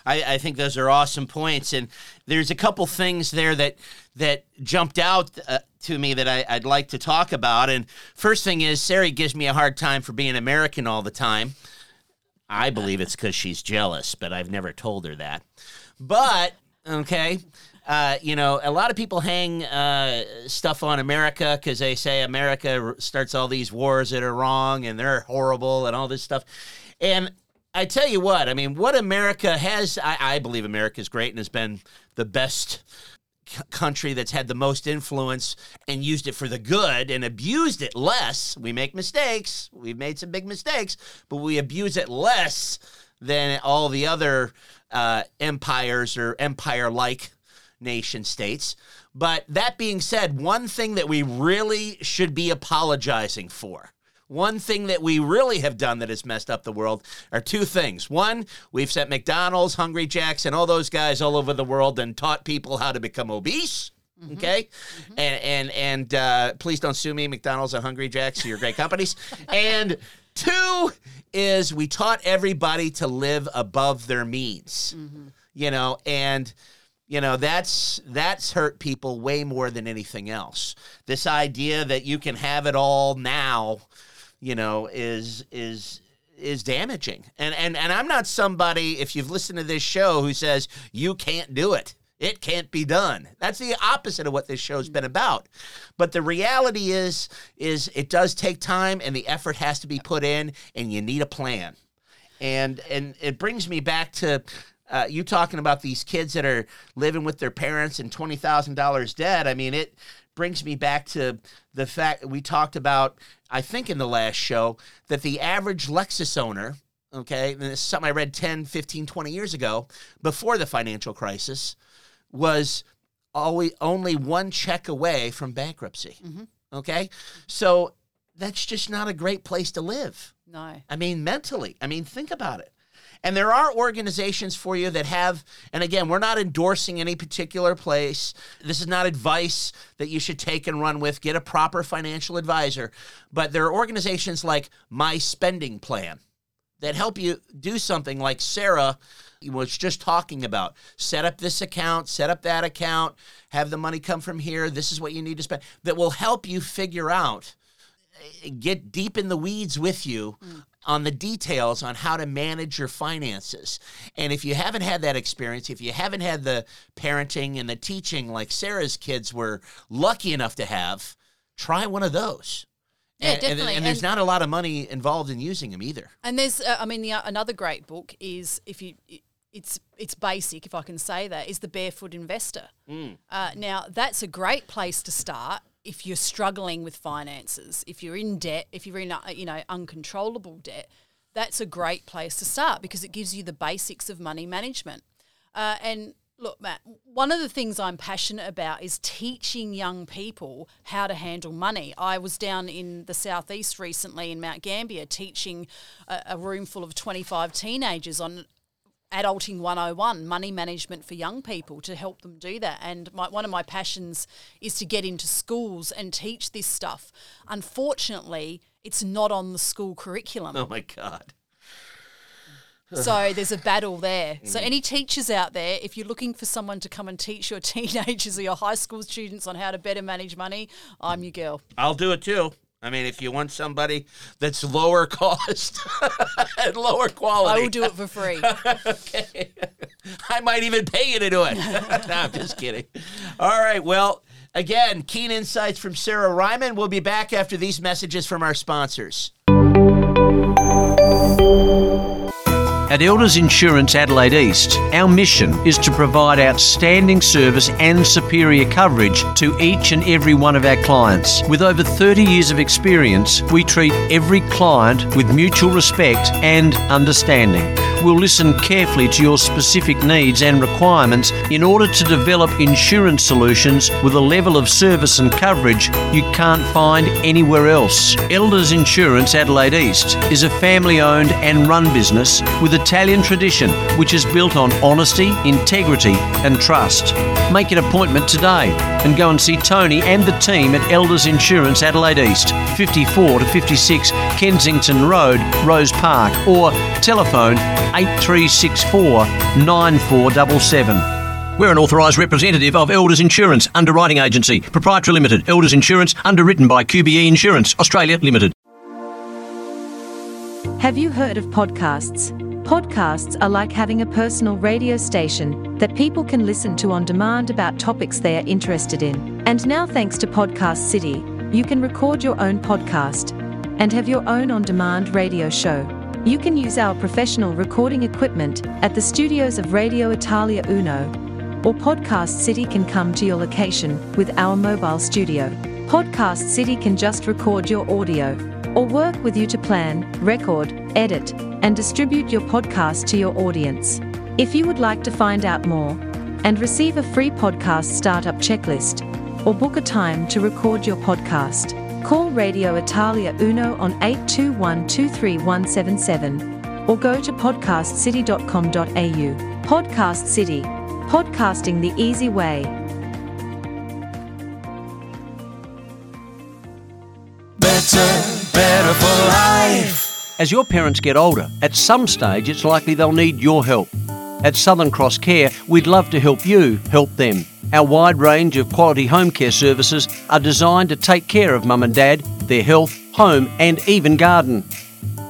B: I, I think those are awesome points, and there's a couple things there that that jumped out uh, to me that I, I'd like to talk about. And first thing is, Sari gives me a hard time for being American all the time. I believe it's because she's jealous, but I've never told her that. But okay, uh, you know, a lot of people hang uh, stuff on America because they say America starts all these wars that are wrong and they're horrible and all this stuff. And I tell you what, I mean, what America has, I, I believe America is great and has been the best country that's had the most influence and used it for the good and abused it less. We make mistakes. We've made some big mistakes, but we abuse it less than all the other uh, empires or empire like nation states. But that being said, one thing that we really should be apologizing for. One thing that we really have done that has messed up the world are two things. One, we've sent McDonald's, Hungry Jacks, and all those guys all over the world and taught people how to become obese. Mm-hmm. Okay, mm-hmm. and and and uh, please don't sue me, McDonald's and Hungry Jacks. You're great companies. and two is we taught everybody to live above their means. Mm-hmm. You know, and you know that's that's hurt people way more than anything else. This idea that you can have it all now, you know, is is is damaging. And and and I'm not somebody if you've listened to this show who says you can't do it. It can't be done. That's the opposite of what this show's been about. But the reality is is it does take time and the effort has to be put in and you need a plan. And and it brings me back to uh, you talking about these kids that are living with their parents and twenty thousand dollars debt. I mean, it brings me back to the fact we talked about. I think in the last show that the average Lexus owner, okay, and this is something I read 10, 15, 20 years ago, before the financial crisis, was always only one check away from bankruptcy. Mm-hmm. Okay, so that's just not a great place to live.
C: No.
B: I mean, mentally. I mean, think about it. And there are organizations for you that have, and again, we're not endorsing any particular place. This is not advice that you should take and run with. Get a proper financial advisor. But there are organizations like My Spending Plan that help you do something like Sarah was just talking about. Set up this account, set up that account, have the money come from here. This is what you need to spend. That will help you figure out eh, get deep in the weeds with you mm. On the details on how to manage your finances. And if you haven't had that experience, if you haven't had the parenting and the teaching like Sarah's kids were lucky enough to have, try one of those.
C: Yeah,
B: and, and-
C: definitely.
B: And, there's
C: And-
B: not a lot of money involved in using them either.
C: And there's, uh, I mean, the, another great book is if you, it's it's basic, if I can say that, is the Barefoot Investor. Uh, now that's a great place to start if you're struggling with finances, if you're in debt, if you're in uh, you know uncontrollable debt. That's a great place to start because it gives you the basics of money management. Uh, and look, Matt, one of the things I'm passionate about is teaching young people how to handle money. I was down in the southeast recently in Mount Gambier teaching a, a room full of 25 teenagers on Adulting 101, money management for young people to help them do that. And my, one of my passions is to get into schools and teach this stuff. Unfortunately, it's not on the school curriculum.
B: Oh my God.
C: So there's a battle there. So
B: Mm.
C: any teachers out there, if you're looking for someone to come and teach your teenagers or your high school students on how to better manage money, I'm your girl.
B: I'll do it too. I mean, if you want somebody that's lower cost and lower quality,
C: I will do it for free.
B: okay. I might even pay you to do it. no, I'm just kidding. All right. Well, again, keen insights from Sarah Reimann. We'll be back after these messages from our sponsors.
J: At Elders Insurance Adelaide East, our mission is to provide outstanding service and superior coverage to each and every one of our clients. With over 30 years of experience, we treat every client with mutual respect and understanding. We'll listen carefully to your specific needs and requirements in order to develop insurance solutions with a level of service and coverage you can't find anywhere else. Elders Insurance Adelaide East is a family owned and run business with Italian tradition which is built on honesty, integrity, and trust. Make an appointment today and go and see Tony and the team at Elders Insurance Adelaide East, 54 to 56 Kensington Road, Rose Park, or telephone 8364 9477. We're an authorised representative of Elders Insurance Underwriting Agency, Proprietary Limited, Elders Insurance, underwritten by QBE Insurance, Australia Limited.
M: Have you heard of podcasts? Podcasts are like having a personal radio station that people can listen to on demand about topics they are interested in. And now, thanks to Podcast City, you can record your own podcast and have your own on demand radio show. You can use our professional recording equipment at the studios of Radio Italia Uno or Podcast City can come to your location with our mobile studio. Podcast City can just record your audio or work with you to plan, record, edit, and distribute your podcast to your audience. If you would like to find out more and receive a free podcast startup checklist or book a time to record your podcast, call Radio Italia Uno on 821 23177 or go to podcastcity.com.au. Podcast City. Podcasting the easy way.
J: Better, better for life. As your parents get older, at some stage it's likely they'll need your help. At Southern Cross Care, we'd love to help you help them. Our wide range of quality home care services are designed to take care of mum and dad, their health, home, and even garden.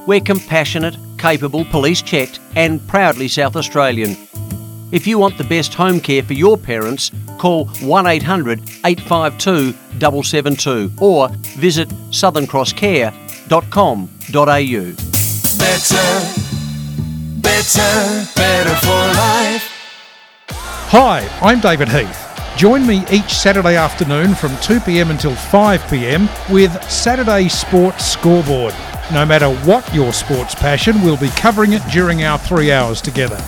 J: We're compassionate, capable, police checked, and proudly South Australian. If you want the best home care for your parents, call 1800 852 772 or visit southerncrosscare.com.au.
H: Better, better, better for life.
K: Hi, I'm David Heath. Join me each Saturday afternoon from 2pm until 5pm with Saturday Sports Scoreboard. No matter what your sports passion, we'll be covering it during our three hours together.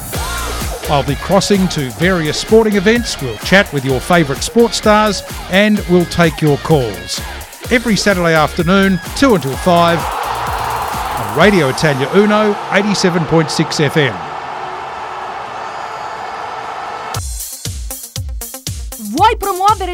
K: I'll be crossing to various sporting events, we'll chat with your favourite sports stars, and we'll take your calls. Every Saturday afternoon, 2 until 5, on Radio Italia Uno, 87.6 FM.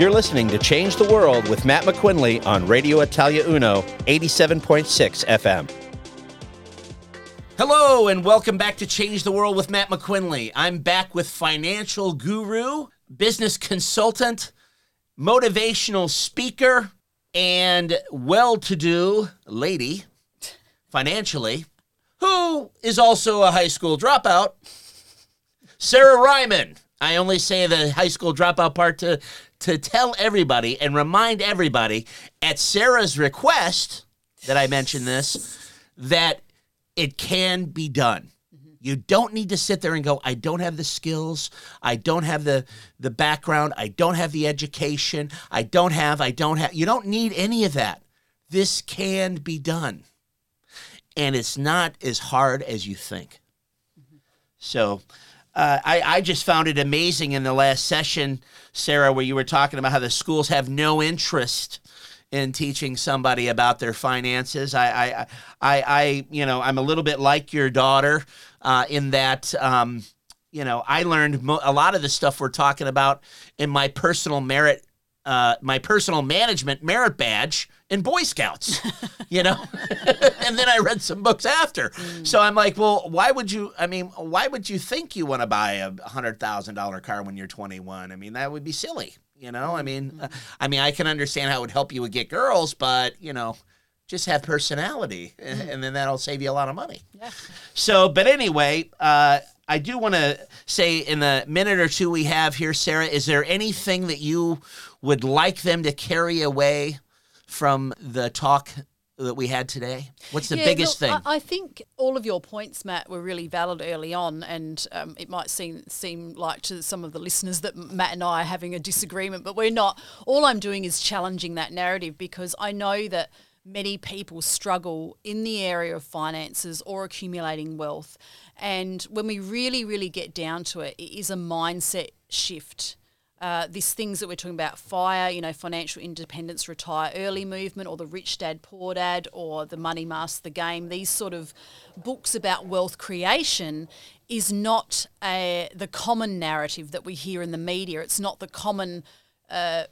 B: You're listening to Change the World with Matt McQuinley on Radio Italia Uno, 87.6 FM. Hello, and welcome back to Change the World with Matt McQuinley. I'm back with financial guru, business consultant, motivational speaker, and well to do lady financially, who is also a high school dropout, Sarah Reimann. I only say the high school dropout part to to tell everybody and remind everybody at Sarah's request that I mentioned this that it can be done. Mm-hmm. You don't need to sit there and go, I don't have the skills, I don't have the the background, I don't have the education, I don't have, I don't have. You don't need any of that. This can be done. And it's not as hard as you think. Mm-hmm. So uh, I, I just found it amazing in the last session, Sarah, where you were talking about how the schools have no interest in teaching somebody about their finances. I, I, I, I you know, I'm a little bit like your daughter uh, in that, um, you know, I learned mo- a lot of the stuff we're talking about in my personal merit, uh, my personal management merit badge in Boy Scouts, you know, and then I read some books after. So I'm like, well, why would you? I mean, why would you think you want to buy a hundred thousand dollar car when you're 21? I mean, that would be silly, you know. I mean, uh, I mean, I can understand how it would help you get girls, but you know, just have personality, and, and then that'll save you a lot of money.
C: Yeah.
B: So, but anyway, uh, I do want to say in the minute or two we have here, Sarah, is there anything that you would like them to carry away from the talk that we had today? What's the
C: Yeah,
B: biggest
C: look,
B: thing?
C: I, I think all of your points, Matt, were really valid early on, and um, it might seem seem like to some of the listeners that Matt and I are having a disagreement, but we're not. All I'm doing is challenging that narrative because I know that many people struggle in the area of finances or accumulating wealth, and when we really, really get down to it, it is a mindset shift uh, these things that we're talking about fire, you know, financial independence, retire early movement, or the rich dad, poor dad, or the money master the game, these sort of books about wealth creation is not a, the common narrative that we hear in the media. It's not the common uh,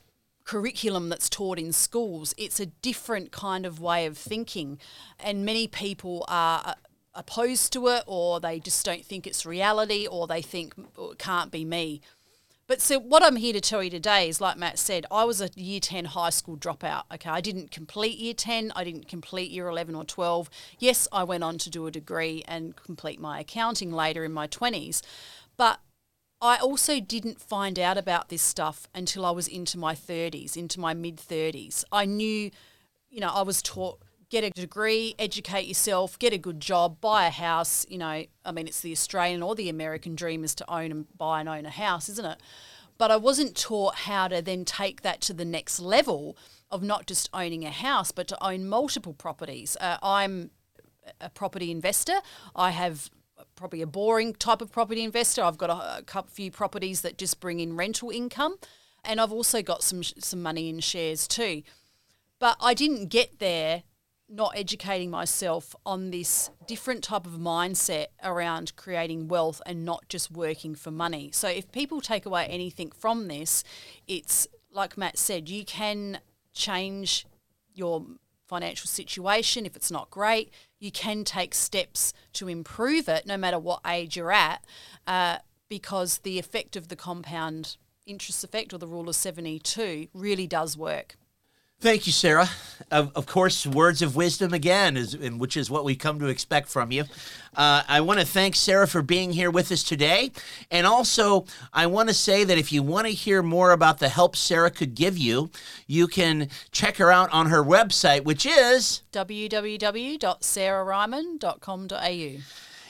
C: curriculum that's taught in schools. It's a different kind of way of thinking. And many people are uh, opposed to it, or they just don't think it's reality, or they think "Oh, it can't be me. But so what I'm here to tell you today is, like Matt said, I was a year 10 high school dropout. Okay, I didn't complete year 10, I didn't complete year 11 or 12. Yes, I went on to do a degree and complete my accounting later in my 20s. But I also didn't find out about this stuff until I was into my 30s, into my mid 30s. I knew, you know, I was taught get a degree, educate yourself, get a good job, buy a house. You know, I mean, it's the Australian or the American dream is to own and buy and own a house, isn't it? But I wasn't taught how to then take that to the next level of not just owning a house, but to own multiple properties. Uh, I'm a property investor. I have probably a boring type of property investor. I've got a, a few properties that just bring in rental income, and I've also got some some money in shares too. But I didn't get there not educating myself on this different type of mindset around creating wealth and not just working for money. So if people take away anything from this, it's like Matt said, you can change your financial situation if it's not great. You can take steps to improve it no matter what age you're at, uh, because the effect of the compound interest effect or the rule of 72 really does work.
B: Thank you, Sarah. Of, of course, words of wisdom again, is, which is what we come to expect from you. Uh, I want to thank Sarah for being here with us today. And also, I want to say that if you want to hear more about the help Sarah could give you, you can check her out on her website, which is
C: www.sarahreimann.com.au,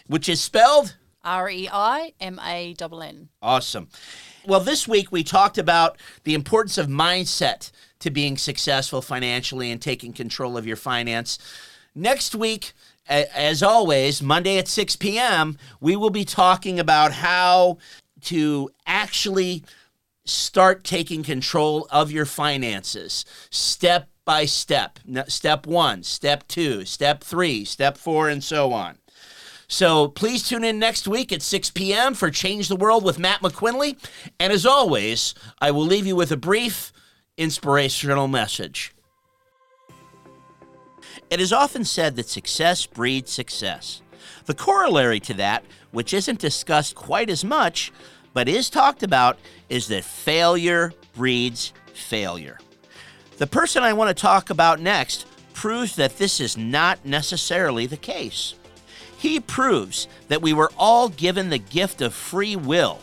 B: which is spelled
C: R E I M A N N.
B: Awesome. Well, this week we talked about the importance of mindset to being successful financially and taking control of your finance. Next week, as always, Monday at 6 p.m., we will be talking about how to actually start taking control of your finances step by step. Step one, step two, step three, step four, and so on. So please tune in next week at 6 p.m. for Change the World with Matt McQuinley. And as always, I will leave you with a brief inspirational message. It is often said that success breeds success. The corollary to that, which isn't discussed quite as much, but is talked about, is that failure breeds failure. The person I want to talk about next proves that this is not necessarily the case. He proves that we were all given the gift of free will,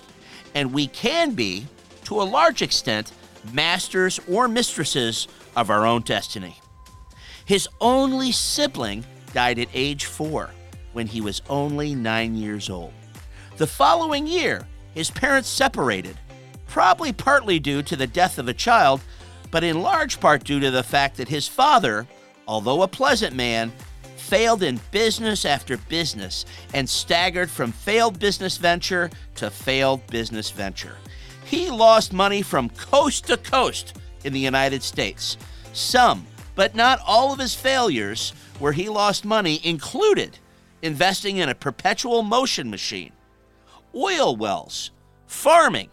B: and we can be, to a large extent, masters or mistresses of our own destiny. His only sibling died at age four when he was only nine years old. The following year, his parents separated, probably partly due to the death of a child, but in large part due to the fact that his father, although a pleasant man, failed in business after business and staggered from failed business venture to failed business venture. He lost money from coast to coast in the United States. Some, but not all of his failures where he lost money included investing in a perpetual motion machine, oil wells, farming,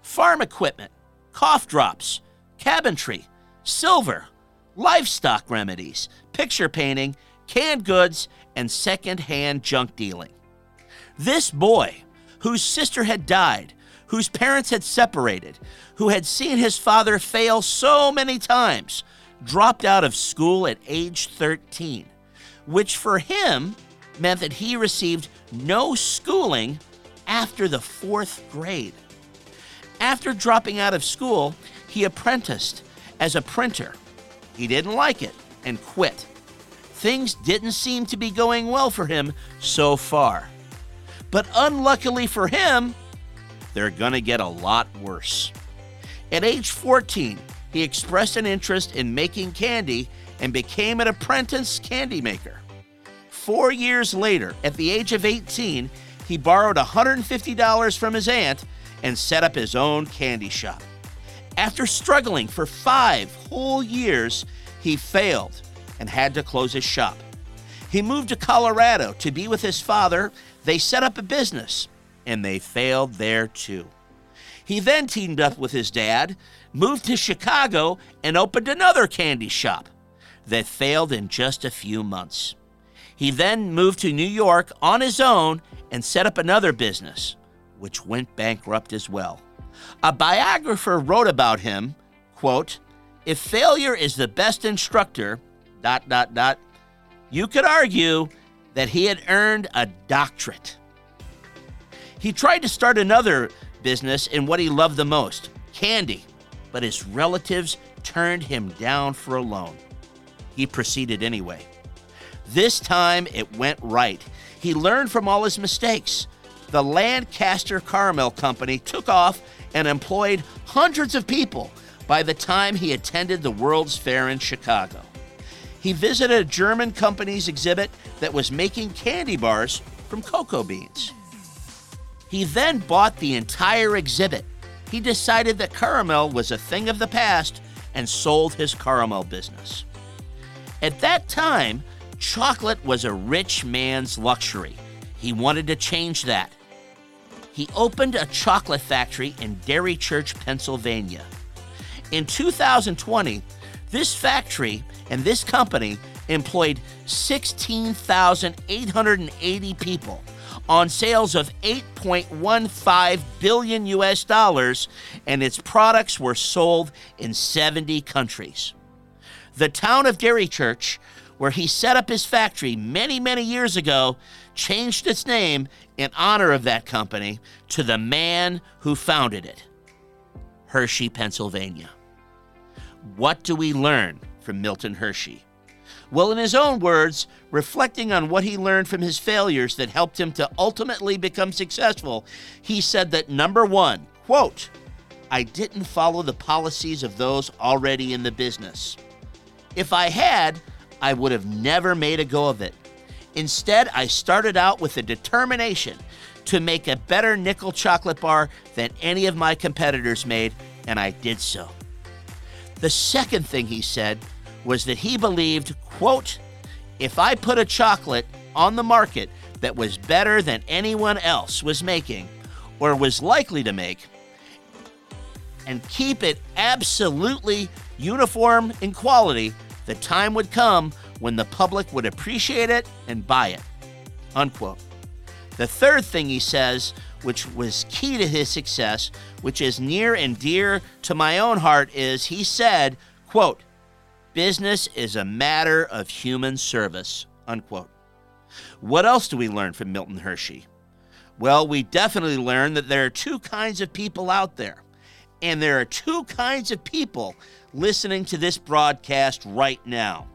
B: farm equipment, cough drops, cabinetry, silver, livestock remedies, picture painting, canned goods, and second-hand junk dealing. This boy, whose sister had died whose parents had separated, who had seen his father fail so many times, dropped out of school at age 13, which for him meant that he received no schooling after the fourth grade. After dropping out of school, he apprenticed as a printer. He didn't like it and quit. Things didn't seem to be going well for him so far. But unluckily for him, they're going to get a lot worse. At age 14, he expressed an interest in making candy and became an apprentice candy maker. Four years later, at the age of 18, he borrowed $150 from his aunt and set up his own candy shop. After struggling for five whole years, he failed and had to close his shop. He moved to Colorado to be with his father. They set up a business and they failed there too. He then teamed up with his dad, moved to Chicago, and opened another candy shop that failed in just a few months. He then moved to New York on his own and set up another business, which went bankrupt as well. A biographer wrote about him, quote, if failure is the best instructor, dot, dot, dot, you could argue that he had earned a doctorate. He tried to start another business in what he loved the most candy, but his relatives turned him down for a loan. He proceeded anyway. This time it went right. He learned from all his mistakes. The Lancaster Caramel Company took off and employed hundreds of people by the time he attended the World's Fair in Chicago. He visited a German company's exhibit that was making candy bars from cocoa beans. He then bought the entire exhibit. He decided that caramel was a thing of the past and sold his caramel business. At that time, chocolate was a rich man's luxury. He wanted to change that. He opened a chocolate factory in Derry Church, Pennsylvania. In 2020, this factory and this company employed 16,880 people on sales of 8.15 billion US dollars and its products were sold in 70 countries. The town of Derry Church, where he set up his factory many, many years ago, changed its name in honor of that company to the man who founded it Hershey, Pennsylvania. What do we learn from Milton Hershey? Well, in his own words, reflecting on what he learned from his failures that helped him to ultimately become successful, he said that number one, quote, I didn't follow the policies of those already in the business. If I had, I would have never made a go of it. Instead, I started out with a determination to make a better nickel chocolate bar than any of my competitors made, and I did so. The second thing he said was that he believed, quote, if I put a chocolate on the market that was better than anyone else was making or was likely to make, and keep it absolutely uniform in quality, the time would come when the public would appreciate it and buy it. Unquote. The third thing he says, which was key to his success, which is near and dear to my own heart, is he said, quote, business is a matter of human service, unquote. What else do we learn from Milton Hershey? Well, we definitely learn that there are two kinds of people out there. And there are two kinds of people listening to this broadcast right now.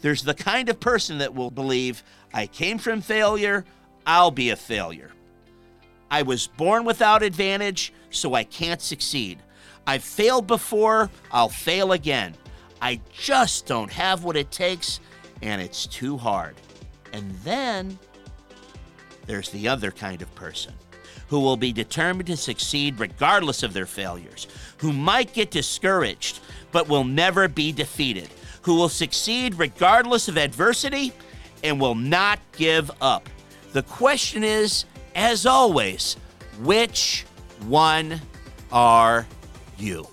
B: There's the kind of person that will believe, I came from failure, I'll be a failure. I was born without advantage, so I can't succeed. I've failed before, I'll fail again. I just don't have what it takes, and it's too hard. And then there's the other kind of person who will be determined to succeed regardless of their failures, who might get discouraged but will never be defeated, who will succeed regardless of adversity and will not give up. The question is, as always, which one are you?